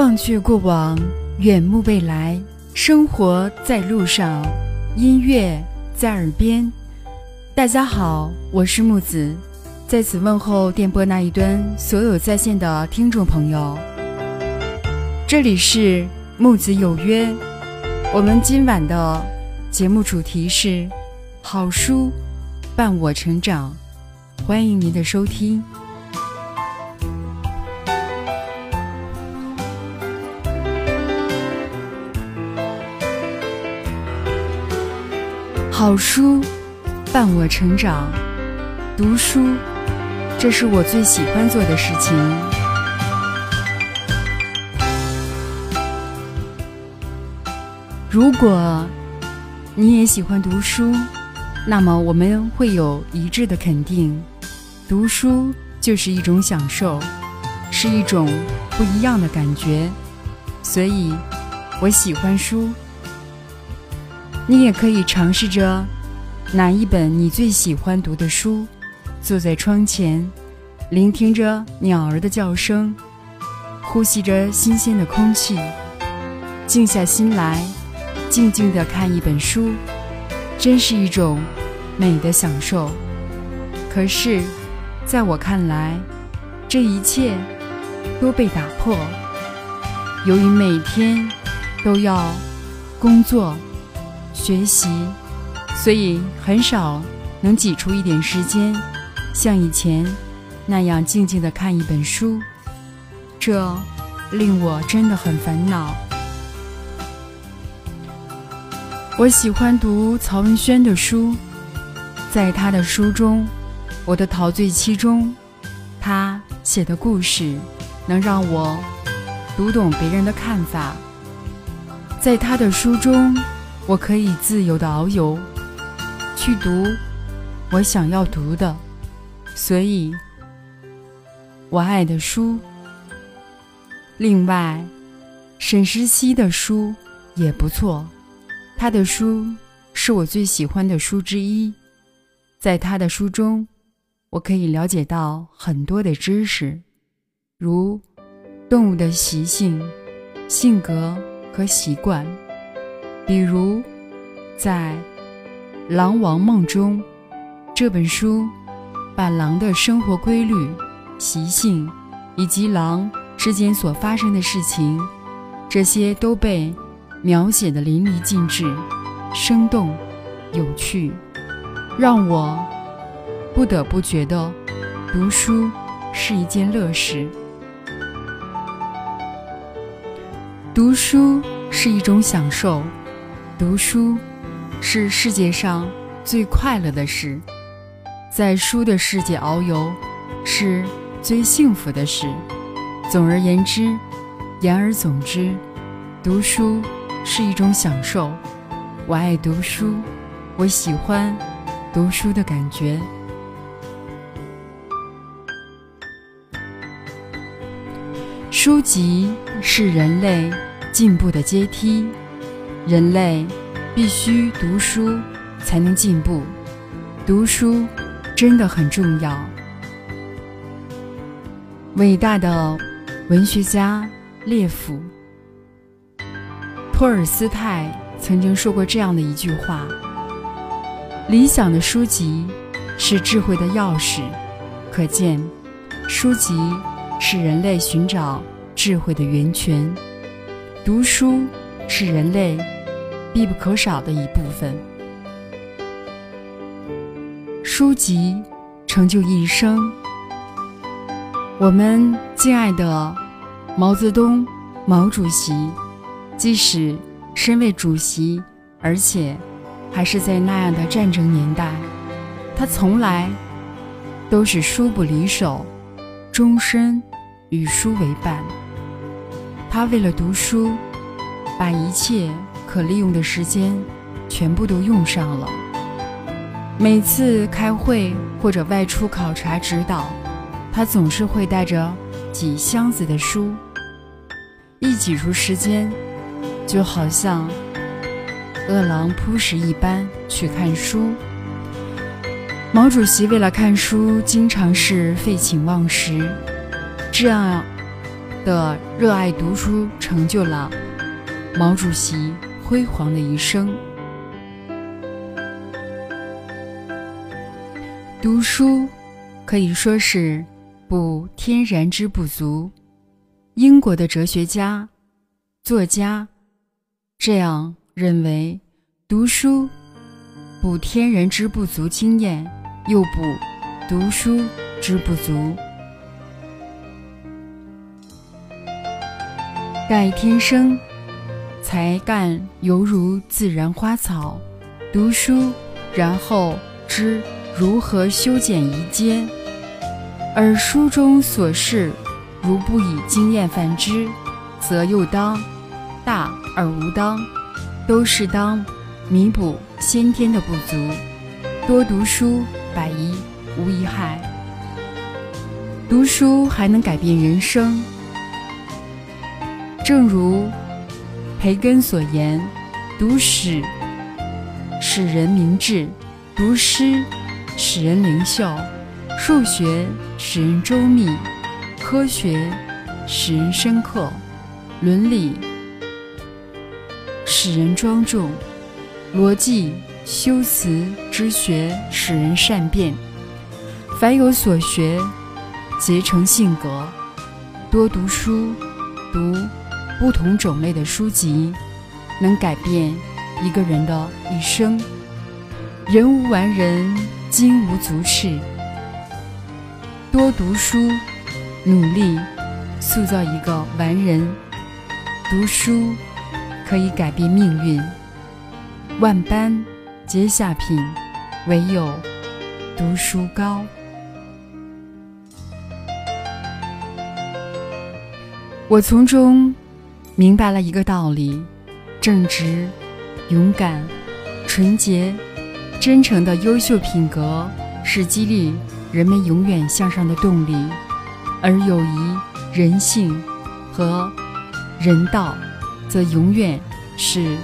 忘却过往，远目未来，生活在路上，音乐在耳边。大家好，我是木子，在此问候电波那一端所有在线的听众朋友。这里是木子有约，我们今晚的节目主题是好书伴我成长，欢迎您的收听。好书伴我成长，读书，这是我最喜欢做的事情。如果你也喜欢读书，那么我们会有一致的肯定：读书就是一种享受，是一种不一样的感觉。所以，我喜欢书。你也可以尝试着拿一本你最喜欢读的书，坐在窗前，聆听着鸟儿的叫声，呼吸着新鲜的空气，静下心来，静静地看一本书，真是一种美的享受。可是，在我看来，这一切都被打破。由于每天都要工作。学习，所以很少能挤出一点时间，像以前那样静静的看一本书，这令我真的很烦恼。我喜欢读曹文轩的书，在他的书中，我的陶醉其中，他写的故事能让我读懂别人的看法，在他的书中。我可以自由的遨游，去读我想要读的，所以我爱的书。另外，沈石溪的书也不错，他的书是我最喜欢的书之一。在他的书中，我可以了解到很多的知识，如动物的习性、性格和习惯。比如，在《狼王梦》中，这本书把狼的生活规律、习性以及狼之间所发生的事情，这些都被描写的淋漓尽致、生动、有趣，让我不得不觉得读书是一件乐事。读书是一种享受。读书是世界上最快乐的事，在书的世界遨游是最幸福的事。总而言之，言而总之，读书是一种享受。我爱读书，我喜欢读书的感觉。书籍是人类进步的阶梯。人类必须读书才能进步，读书真的很重要。伟大的文学家列夫·托尔斯泰曾经说过这样的一句话：“理想的书籍是智慧的钥匙。”可见，书籍是人类寻找智慧的源泉。读书。是人类必不可少的一部分。书籍成就一生。我们敬爱的毛泽东毛主席，即使身为主席，而且还是在那样的战争年代，他从来都是书不离手，终身与书为伴。他为了读书。把一切可利用的时间全部都用上了。每次开会或者外出考察指导，他总是会带着几箱子的书。一挤出时间，就好像饿狼扑食一般去看书。毛主席为了看书，经常是废寝忘食，这样的热爱读书，成就了毛主席辉煌的一生。读书可以说是补天然之不足。英国的哲学家、作家这样认为：读书补天人之不足，经验又补读书之不足。盖天生才干，犹如自然花草。读书，然后知。如何修剪一阶？而书中所示，如不以经验反之，则又当大而无当，都是当弥补先天的不足。多读书，百益无一害。读书还能改变人生。正如培根所言：“读史使人明智，读诗。”使人灵秀，数学使人周密，科学使人深刻，伦理使人庄重，逻辑、修辞之学使人善变。凡有所学，结成性格。多读书，读不同种类的书籍，能改变一个人的一生。人无完人。金无足赤，多读书，努力塑造一个完人。读书可以改变命运，万般皆下品，唯有读书高。我从中明白了一个道理：正直、勇敢、纯洁。真诚的优秀品格是激励人们永远向上的动力，而友谊、人性和人道，则永远是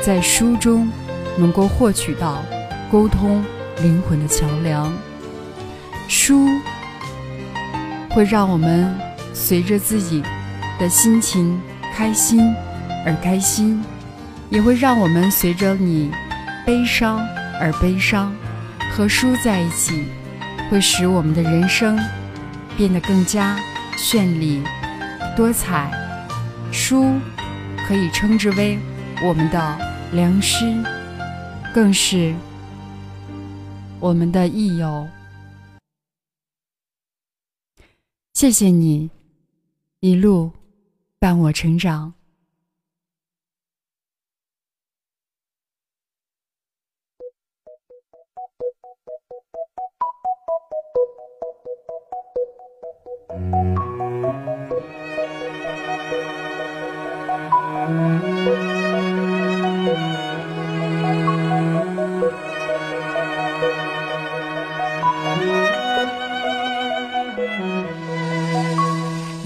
在书中能够获取到沟通灵魂的桥梁。书会让我们随着自己的心情开心而开心，也会让我们随着你。悲伤而悲伤，和书在一起，会使我们的人生变得更加绚丽多彩。书可以称之为我们的良师，更是我们的益友。谢谢你一路伴我成长。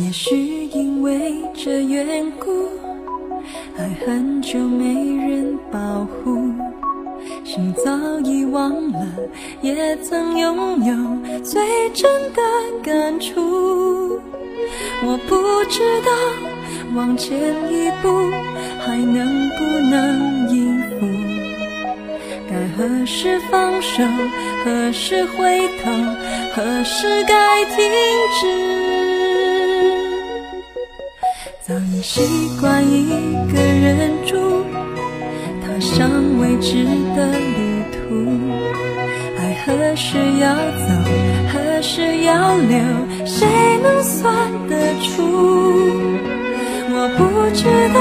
也许因为这缘故，爱很久没人保护。心早已忘了，也曾拥有最真的感触。我不知道往前一步还能不能应付，该何时放手，何时回头，何时该停止？习惯一个人住。踏上未知的旅途，爱何时要走，何时要留，谁能算得出？我不知道，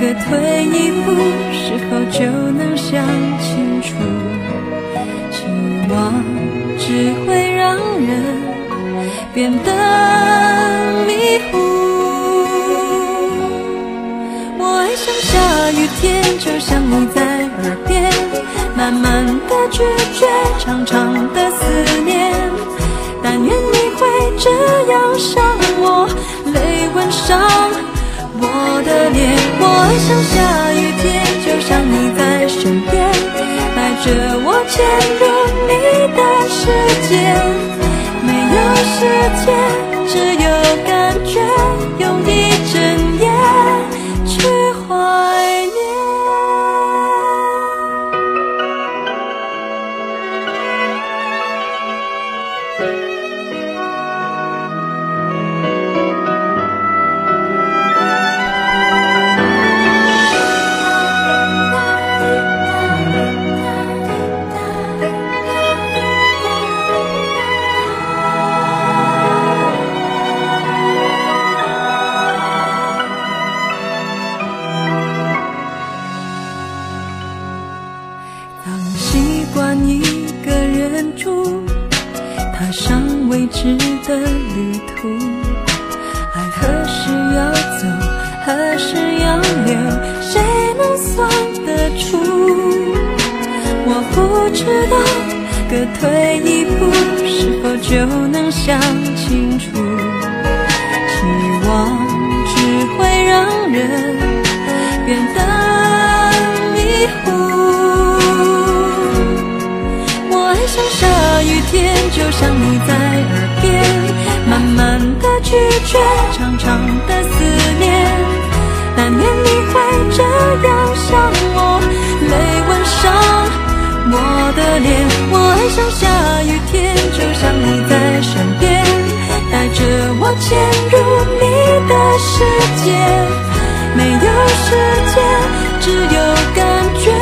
各退一步，是否就能想清楚？期望只会让人变得迷糊。下雨天，就像你在耳边，慢慢的拒绝，长长的思念。但愿你会这样想我，泪吻上我的脸。我爱像下雨天，就像你在身边，带着我潜入你的世界。没有时间，只有感觉。未知的旅途，爱何时要走，何时要留，谁能算得出？我不知道各退一步是否就能想清楚，期望只会让人变得迷糊。我爱上下雨天，就像你在。的拒绝，长长的思念。但愿你会这样想我，泪吻上。我的脸，我爱上下雨天，就像你在身边，带着我潜入你的世界。没有时间，只有感觉，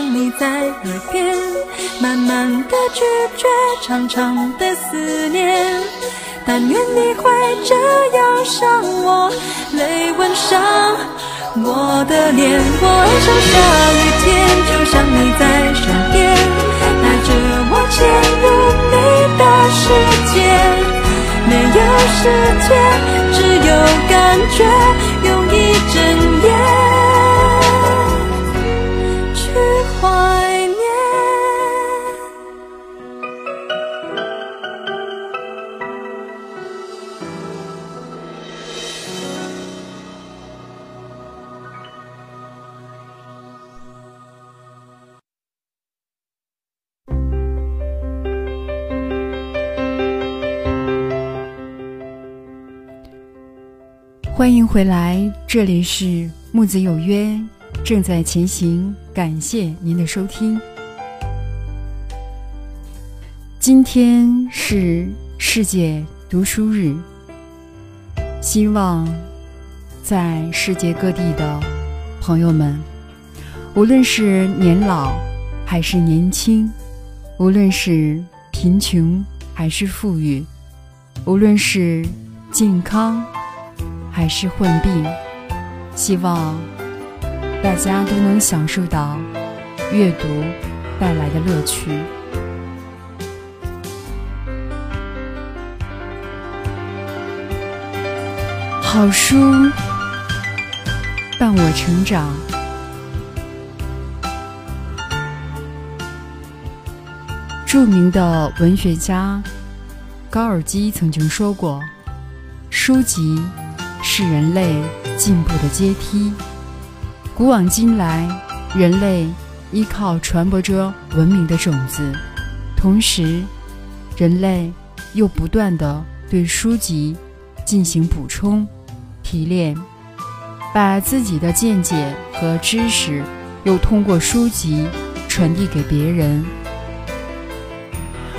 想，你在耳边，慢慢的拒绝，长长的思念。但愿你会这样想我，泪吻上我的脸。我爱上下雨天，就像你在身边，带着我潜入你的世界。没有时间，只有感觉，用一整夜。欢迎回来，这里是木子有约，正在前行。感谢您的收听。今天是世界读书日，希望在世界各地的朋友们，无论是年老还是年轻，无论是贫穷还是富裕，无论是健康。还是混病，希望大家都能享受到阅读带来的乐趣。好书伴我成长。著名的文学家高尔基曾经说过：“书籍。”是人类进步的阶梯。古往今来，人类依靠传播着文明的种子，同时，人类又不断的对书籍进行补充、提炼，把自己的见解和知识又通过书籍传递给别人。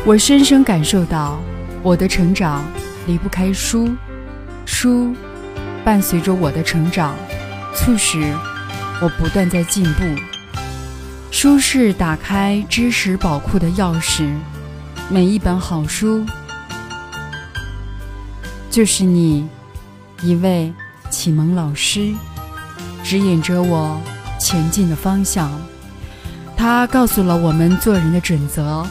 我深深感受到，我的成长离不开书，书。伴随着我的成长，促使我不断在进步。书是打开知识宝库的钥匙，每一本好书就是你一位启蒙老师，指引着我前进的方向。他告诉了我们做人的准则，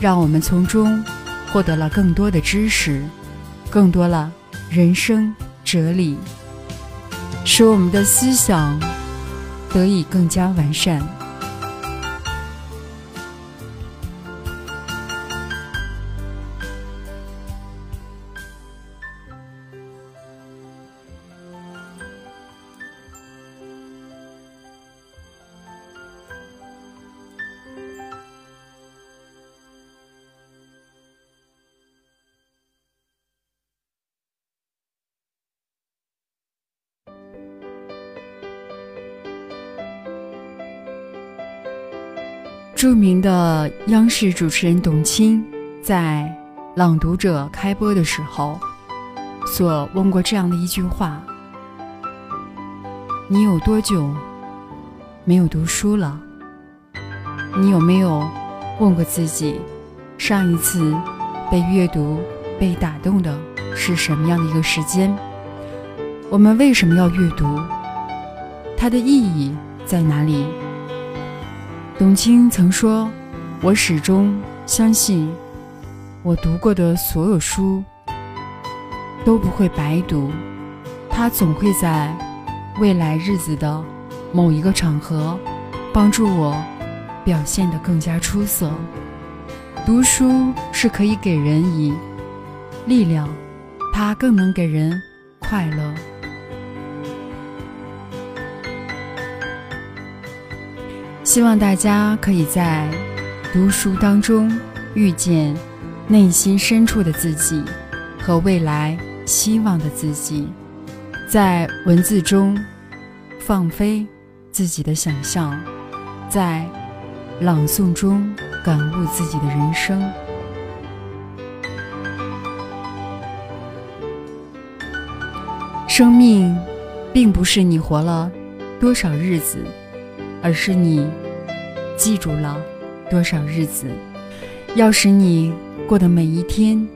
让我们从中获得了更多的知识，更多了人生。哲理，使我们的思想得以更加完善。著名的央视主持人董卿在《朗读者》开播的时候，所问过这样的一句话：“你有多久没有读书了？你有没有问过自己，上一次被阅读、被打动的是什么样的一个时间？我们为什么要阅读？它的意义在哪里？”董卿曾说：“我始终相信，我读过的所有书都不会白读，它总会在未来日子的某一个场合帮助我表现得更加出色。读书是可以给人以力量，它更能给人快乐。”希望大家可以在读书当中遇见内心深处的自己和未来希望的自己，在文字中放飞自己的想象，在朗诵中感悟自己的人生。生命并不是你活了多少日子，而是你。记住了多少日子，要使你过的每一天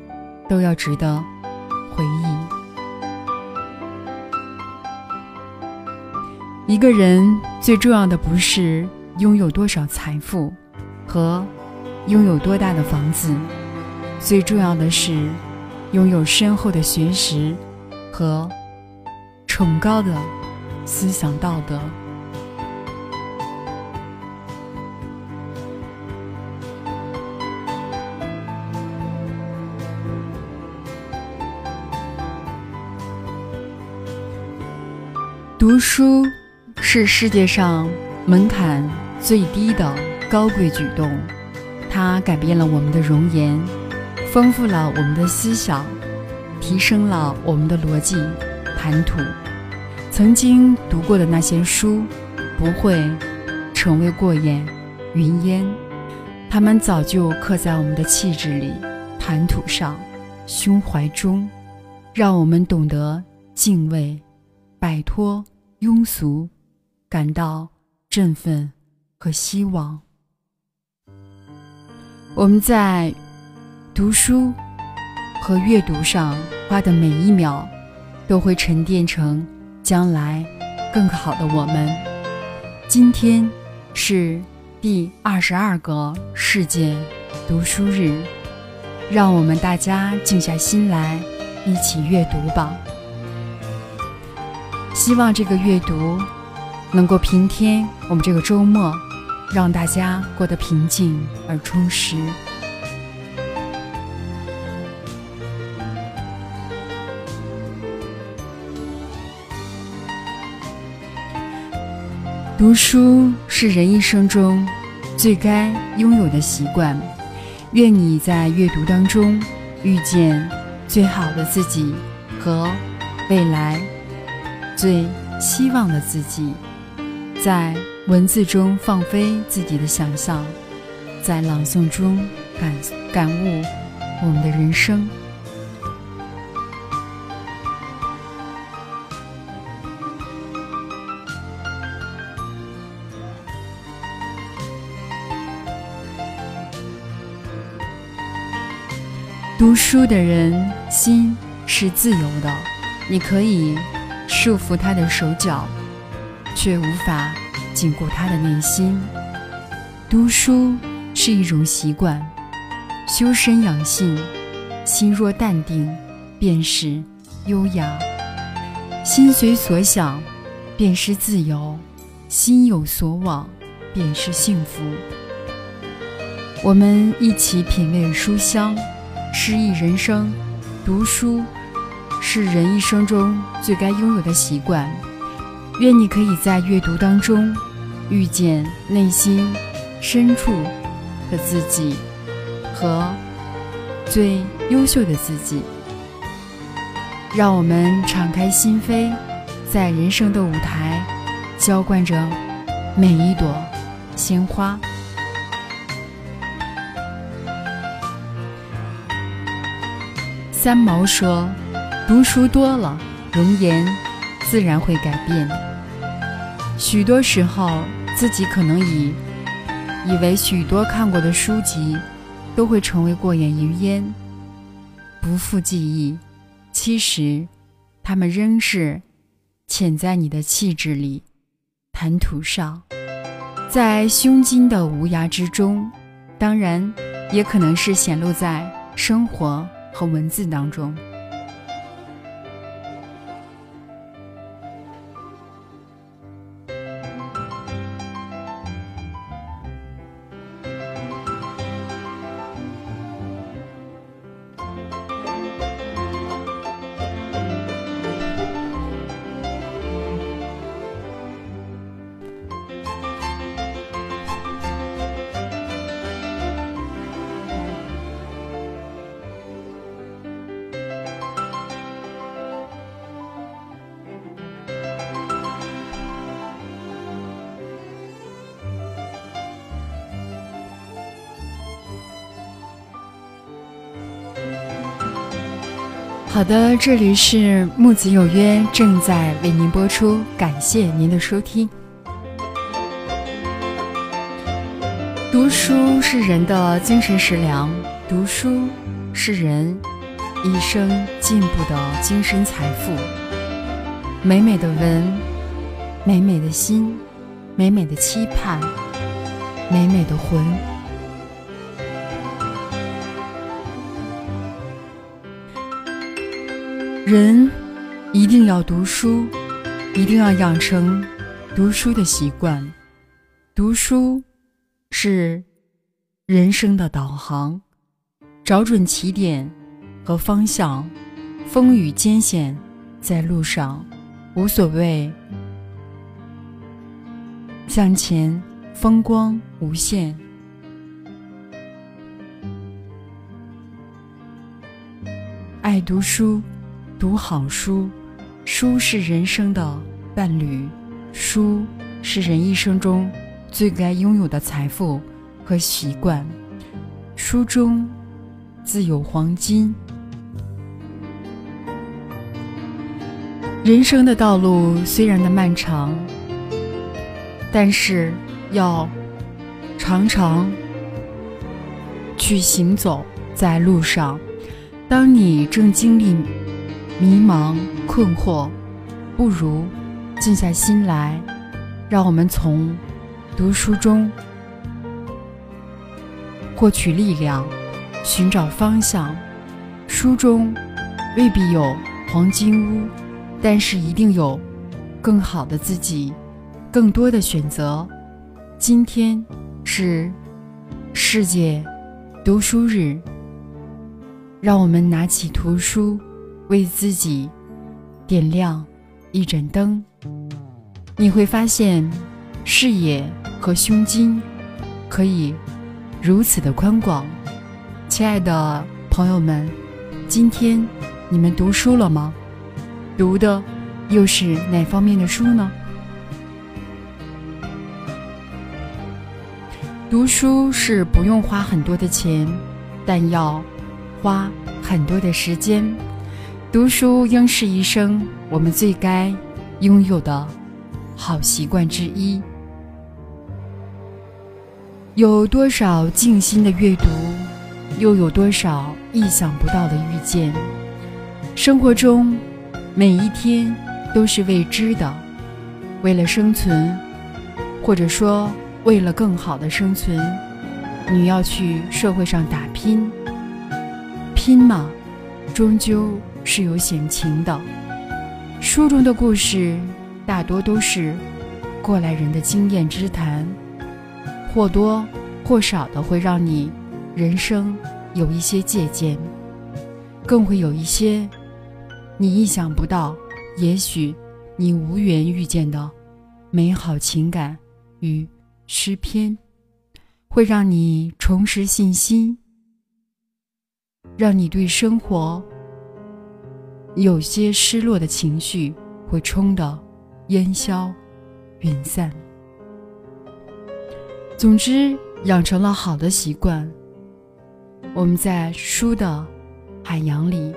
都要值得回忆。一个人最重要的不是拥有多少财富和拥有多大的房子，最重要的是拥有深厚的学识和崇高的思想道德。读书是世界上门槛最低的高贵举动，它改变了我们的容颜，丰富了我们的思想，提升了我们的逻辑谈吐。曾经读过的那些书，不会成为过眼云烟，它们早就刻在我们的气质里、谈吐上、胸怀中，让我们懂得敬畏。摆脱庸俗，感到振奋和希望。我们在读书和阅读上花的每一秒，都会沉淀成将来更好的我们。今天是第二十二个世界读书日，让我们大家静下心来，一起阅读吧。希望这个阅读能够平添我们这个周末，让大家过得平静而充实。读书是人一生中最该拥有的习惯。愿你在阅读当中遇见最好的自己和未来。最希望的自己，在文字中放飞自己的想象，在朗诵中感感悟我们的人生。读书的人心是自由的，你可以。束缚他的手脚，却无法禁锢他的内心。读书是一种习惯，修身养性，心若淡定，便是优雅；心随所想，便是自由；心有所往，便是幸福。我们一起品味书香，诗意人生，读书。是人一生中最该拥有的习惯。愿你可以在阅读当中遇见内心深处的自己和最优秀的自己。让我们敞开心扉在人生的舞台浇灌着每一朵鲜花。三毛说读书多了，容颜自然会改变。许多时候，自己可能以以为许多看过的书籍都会成为过眼云烟，不复记忆。其实，他们仍是潜在你的气质里、谈吐上，在胸襟的无涯之中。当然，也可能是显露在生活。”和文字当中。好的，这里是木子有约，正在为您播出，感谢您的收听。读书是人的精神食粮，读书是人一生进步的精神财富。美美的文，美美的心，美美的期盼，美美的魂。人一定要读书，一定要养成读书的习惯。读书是人生的导航，找准起点和方向。风雨艰险，在路上无所谓，向前风光无限。爱读书。读好书，书是人生的伴侣，书是人一生中最该拥有的财富和习惯。书中自有黄金。人生的道路虽然的漫长，但是要常常去行走在路上。当你正经历。迷茫困惑，不如静下心来，让我们从读书中获取力量，寻找方向。书中未必有黄金屋，但是一定有更好的自己，更多的选择。今天是世界读书日，让我们拿起图书。为自己点亮一盏灯，你会发现视野和胸襟可以如此的宽广。亲爱的朋友们，今天你们读书了吗？读的又是哪方面的书呢？读书是不用花很多的钱，但要花很多的时间。读书应是一生我们最该拥有的好习惯之一。有多少静心的阅读，又有多少意想不到的遇见？生活中每一天都是未知的。为了生存，或者说为了更好的生存，你要去社会上打拼。拼嘛，终究。是有险情的。书中的故事大多都是过来人的经验之谈，或多或少的会让你人生有一些借鉴，更会有一些你意想不到，也许你无缘遇见的美好情感与诗篇，会让你重拾信心，让你对生活。有些失落的情绪会冲得烟消云散。总之，养成了好的习惯，我们在书的海洋里，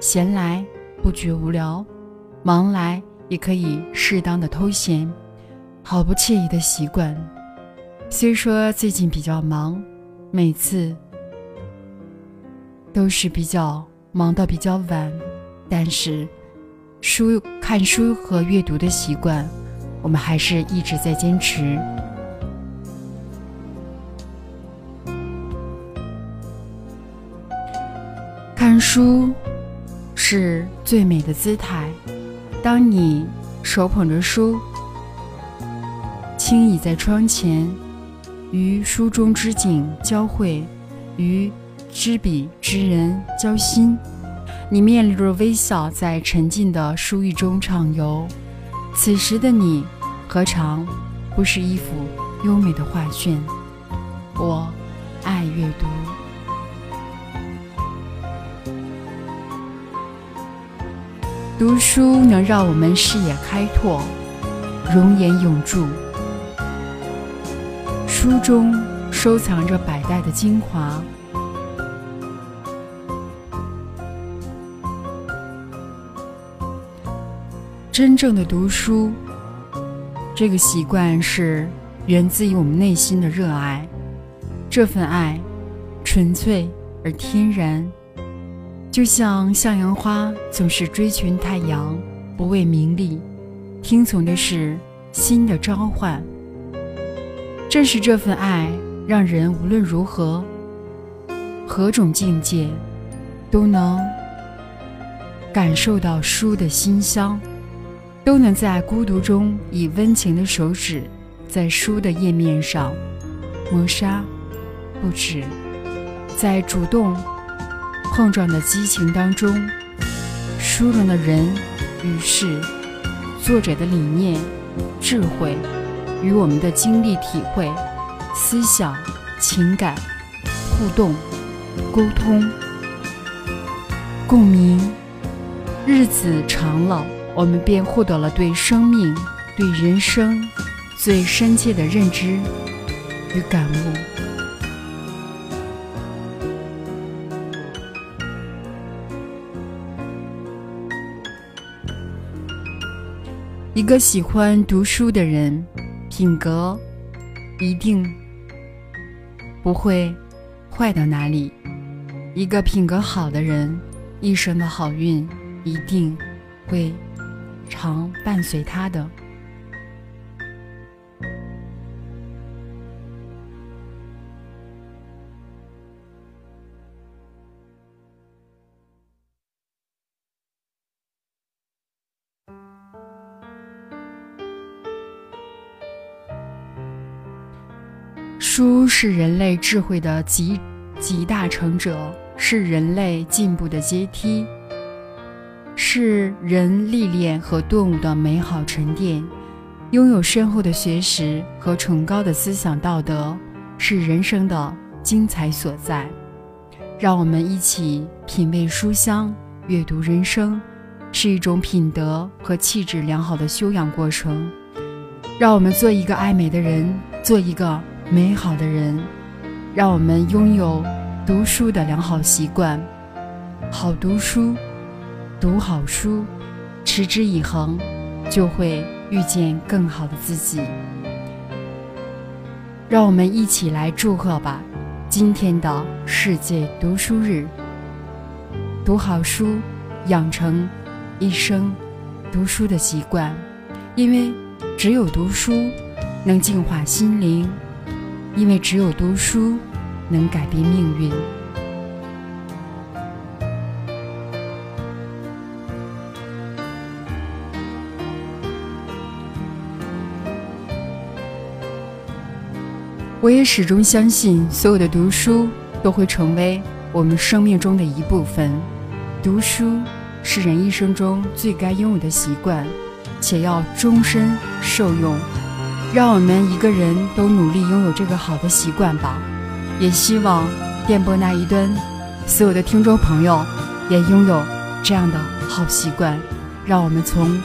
闲来不觉无聊，忙来也可以适当的偷闲，好不惬意的习惯。虽说最近比较忙，每次都是比较忙到比较晚，但是书看书和阅读的习惯，我们还是一直在坚持。看书是最美的姿态。当你手捧着书，轻倚在窗前，与书中之景交汇，与知彼之人交心，你面露着微笑，在沉静的书意中畅游。此时的你，何尝不是一幅优美的画卷？我爱阅读。读书能让我们视野开拓，容颜永驻。书中收藏着百代的精华。真正的读书，这个习惯是源自于我们内心的热爱，这份爱纯粹而天然。就像向阳花总是追寻太阳，不为名利，听从的是心的召唤。正是这份爱，让人无论如何、何种境界，都能感受到书的馨香，都能在孤独中以温情的手指，在书的页面上磨砂不止，在主动。碰撞的激情当中，书中的人与事，作者的理念、智慧，与我们的经历、体会、思想、情感互动、沟通、共鸣，日子长了，我们便获得了对生命、对人生最深切的认知与感悟。一个喜欢读书的人，品格一定不会坏到哪里。一个品格好的人，一生的好运一定会常伴随他的。书是人类智慧的集集大成者，是人类进步的阶梯，是人历练和顿悟的美好沉淀。拥有深厚的学识和崇高的思想道德，是人生的精彩所在。让我们一起品味书香，阅读人生，是一种品德和气质良好的修养过程。让我们做一个爱美的人，做一个。美好的人，让我们拥有读书的良好习惯。好读书，读好书，持之以恒，就会遇见更好的自己。让我们一起来祝贺吧！今天的世界读书日，读好书，养成一生读书的习惯，因为只有读书能净化心灵。因为只有读书能改变命运。我也始终相信，所有的读书都会成为我们生命中的一部分。读书是人一生中最该拥有的习惯，且要终身受用。让我们一个人都努力拥有这个好的习惯吧，也希望电波那一端所有的听众朋友也拥有这样的好习惯，让我们从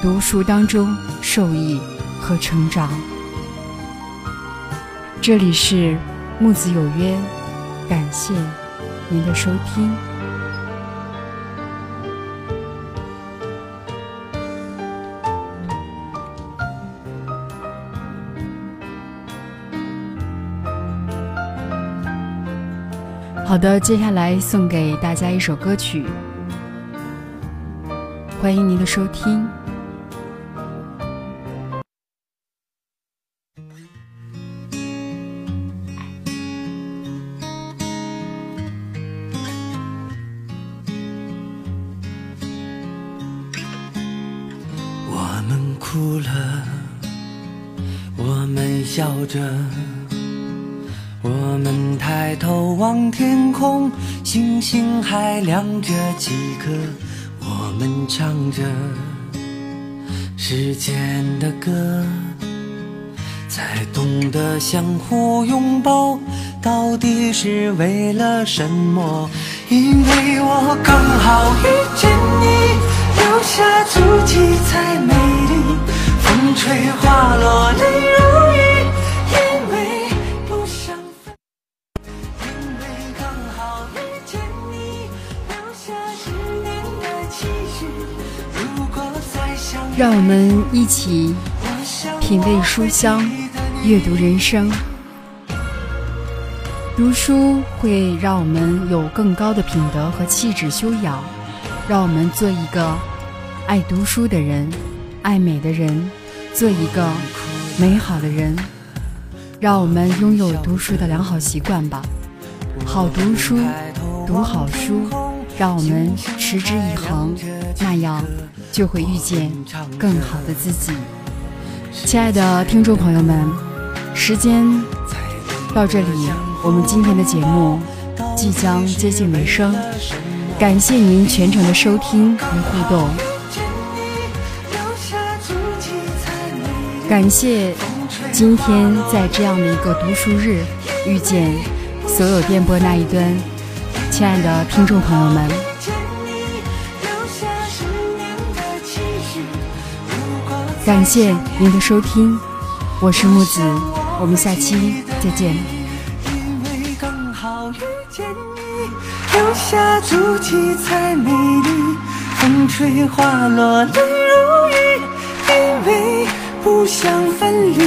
读书当中受益和成长。这里是木子有约感谢您的收听。好的接下来送给大家一首歌曲欢迎您的收听。哭了，我们笑着。我们抬头望天空，星星还亮着几颗。我们唱着时间的歌，才懂得相互拥抱到底是为了什么？因为我刚好遇见你，留下足迹才美。风吹花落泪如雨，因为不想分。因为刚好遇见你，留下十年的期许。如果再相遇，让我们一起品味书香，阅读人生。读书会让我们有更高的品德和气质修养，让我们做一个爱读书的人，爱美的人。做一个美好的人。让我们拥有读书的良好习惯吧。好读书，读好书，让我们持之以恒，那样。就会遇见更好的自己。亲爱的听众朋友们，时间到这里，我们今天的节目即将接近尾声。感谢您全程的收听与互动，感谢今天在这样的一个读书日遇见所有电波那一端亲爱的听众朋友们。感谢您的收听，我是木子，我们下期再见。因为刚好遇见你，留下足迹才美丽。风吹花落泪如雨，想分离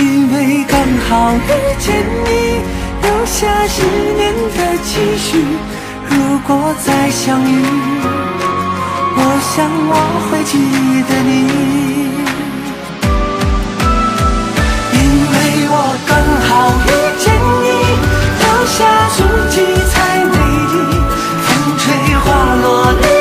因为刚好遇见你留下十年的期许如果再相遇我想我会记得你。因为我刚好遇见你留下足迹才美丽风吹花落泪